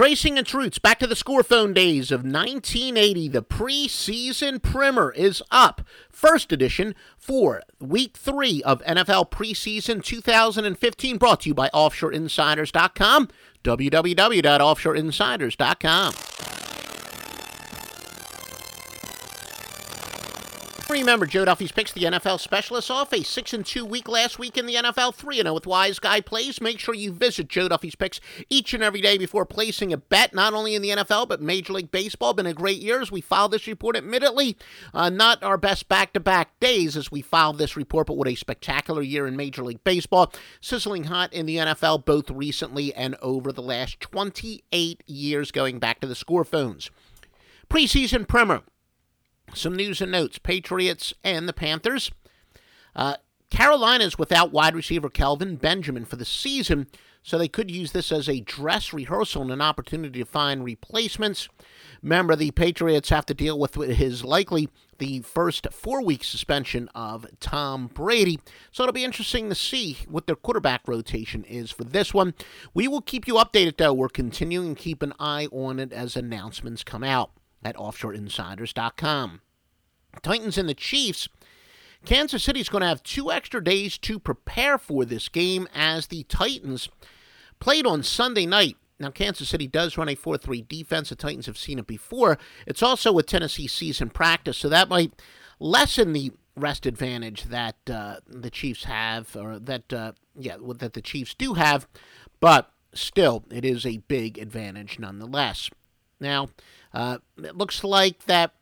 Tracing its roots back to the scorephone days of 1980, the preseason primer is up. First edition for week three of NFL preseason 2015, brought to you by OffshoreInsiders.com, www.offshoreinsiders.com. Remember, Joe Duffy's picks the NFL specialist off a 6 and 2 week last week in the NFL 3 0 with Wise Guy plays. Make sure you visit Joe Duffy's picks each and every day before placing a bet, not only in the NFL, but Major League Baseball. Been a great year as we filed this report, admittedly. Uh, not our best back to back days as we filed this report, but what a spectacular year in Major League Baseball. Sizzling hot in the NFL both recently and over the last 28 years, going back to the score phones. Preseason primer. Some news and notes Patriots and the Panthers. Uh, Carolina's without wide receiver Kelvin Benjamin for the season, so they could use this as a dress rehearsal and an opportunity to find replacements. Remember, the Patriots have to deal with his likely the first four week suspension of Tom Brady. So it'll be interesting to see what their quarterback rotation is for this one. We will keep you updated, though. We're continuing to keep an eye on it as announcements come out at offshoreinsiders.com. Titans and the Chiefs. Kansas City's going to have two extra days to prepare for this game as the Titans played on Sunday night. Now, Kansas City does run a 4 3 defense. The Titans have seen it before. It's also with Tennessee season practice, so that might lessen the rest advantage that uh, the Chiefs have, or that, uh, yeah, that the Chiefs do have, but still, it is a big advantage nonetheless. Now, uh, it looks like that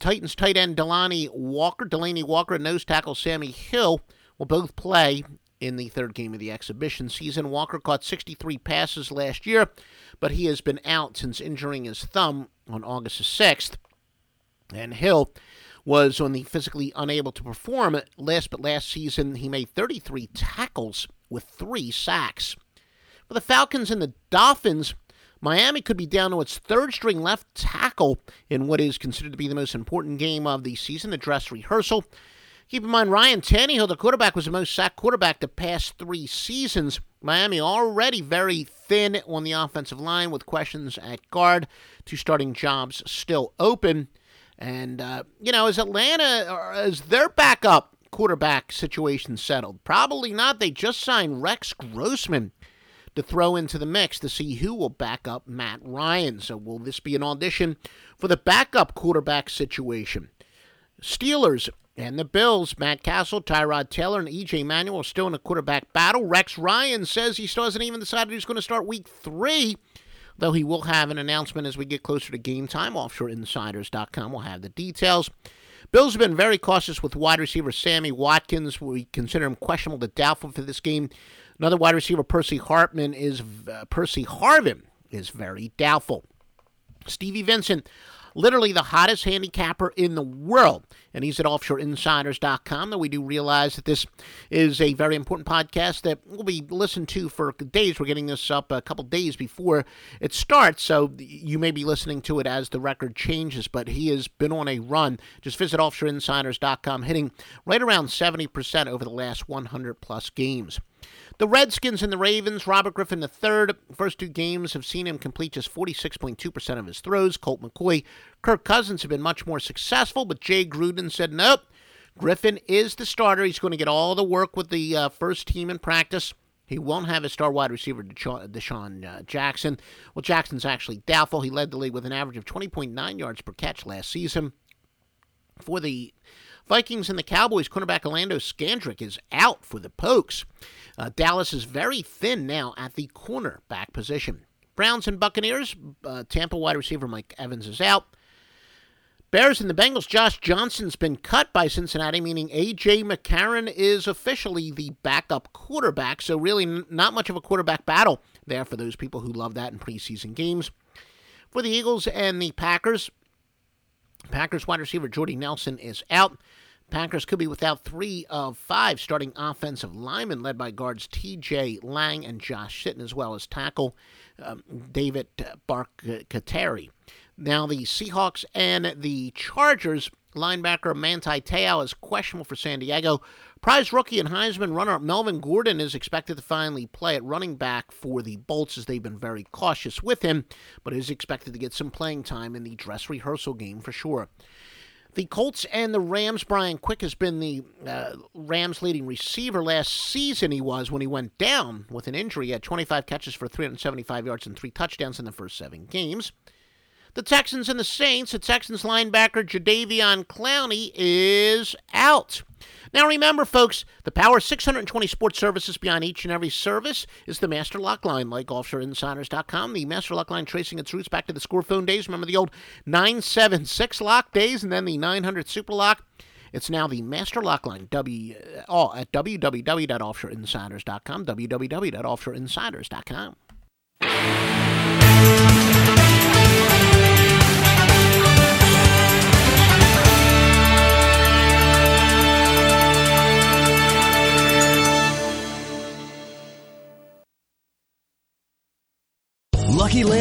Titans tight end Delanie Walker, Delanie Walker, and nose tackle Sammie Hill will both play in the third game of the exhibition season. Walker caught 63 passes last year, but he has been out since injuring his thumb on August 6th. And Hill was on the physically unable to perform. Last but last season, he made 33 tackles with three sacks. For the Falcons and the Dolphins, Miami could be down to its third string left tackle in what is considered to be the most important game of the season, the dress rehearsal. Keep in mind, Ryan Tannehill, the quarterback, was the most sacked quarterback the past three seasons. Miami already very thin on the offensive line with questions at guard, two starting jobs still open. And, uh, you know, is Atlanta, is their backup quarterback situation settled? Probably not. They just signed Rex Grossman to throw into the mix to see who will back up Matt Ryan. So, will this be an audition for the backup quarterback situation? Steelers and the Bills, Matt Cassel, Tyrod Taylor, and EJ Manuel are still in a quarterback battle. Rex Ryan says he still hasn't even decided who's going to start week three, though he will have an announcement as we get closer to game time. OffshoreInsiders.com will have the details. Bills have been very cautious with wide receiver Sammy Watkins. We consider him questionable to doubtful for this game. Another wide receiver, Percy Hartman, is uh, Percy Harvin is very doubtful. Stevie Vincent, literally the hottest handicapper in the world. And he's at offshoreinsiders.com. Though we do realize that this is a very important podcast that will be listened to for days. We're getting this up a couple days before it starts, so you may be listening to it as the record changes. But he has been on a run. Just visit offshoreinsiders.com, hitting right around 70% over the last 100 plus games. The Redskins and the Ravens, Robert Griffin III, first two games have seen him complete just 46.2% of his throws. Colt McCoy, Kirk Cousins have been much more successful, but Jay Gruden said, nope, Griffin is the starter. He's going to get all the work with the uh, first team in practice. He won't have his star wide receiver, DeSean uh, Jackson. Well, Jackson's actually doubtful. He led the league with an average of 20.9 yards per catch last season. For the Vikings and the Cowboys, cornerback Orlando Scandrick is out for the Pokes. Uh, Dallas is very thin now at the cornerback position. Browns and Buccaneers, uh, Tampa wide receiver Mike Evans is out. Bears and the Bengals, Josh Johnson's been cut by Cincinnati, meaning A.J. McCarron is officially the backup quarterback. So, really, not much of a quarterback battle there for those people who love that in preseason games. For the Eagles and the Packers, Packers wide receiver Jordy Nelson is out. Packers could be without three of five starting offensive linemen, led by guards T.J. Lang and Josh Sitton, as well as tackle um, David Bakhtiari. Now, the Seahawks and the Chargers linebacker Manti Te'o is questionable for San Diego. Prize rookie and Heisman runner Melvin Gordon is expected to finally play at running back for the Bolts as they've been very cautious with him, but is expected to get some playing time in the dress rehearsal game for sure. The Colts and the Rams, Brian Quick has been the uh, Rams' leading receiver last season. He was when he went down with an injury. He had 25 catches for 375 yards and three touchdowns in the first seven games. The Texans and the Saints, the Texans linebacker Jadeveon Clowney is out. Now remember, folks, the power of 620 sports services beyond each and every service is the Master Lock Line, like OffshoreInsiders.com. The Master Lock Line tracing its roots back to the score phone days. Remember the old 976 lock days and then the 900 super lock? It's now the Master Lock Line w, uh, at www.offshoreinsiders.com, www.offshoreinsiders.com.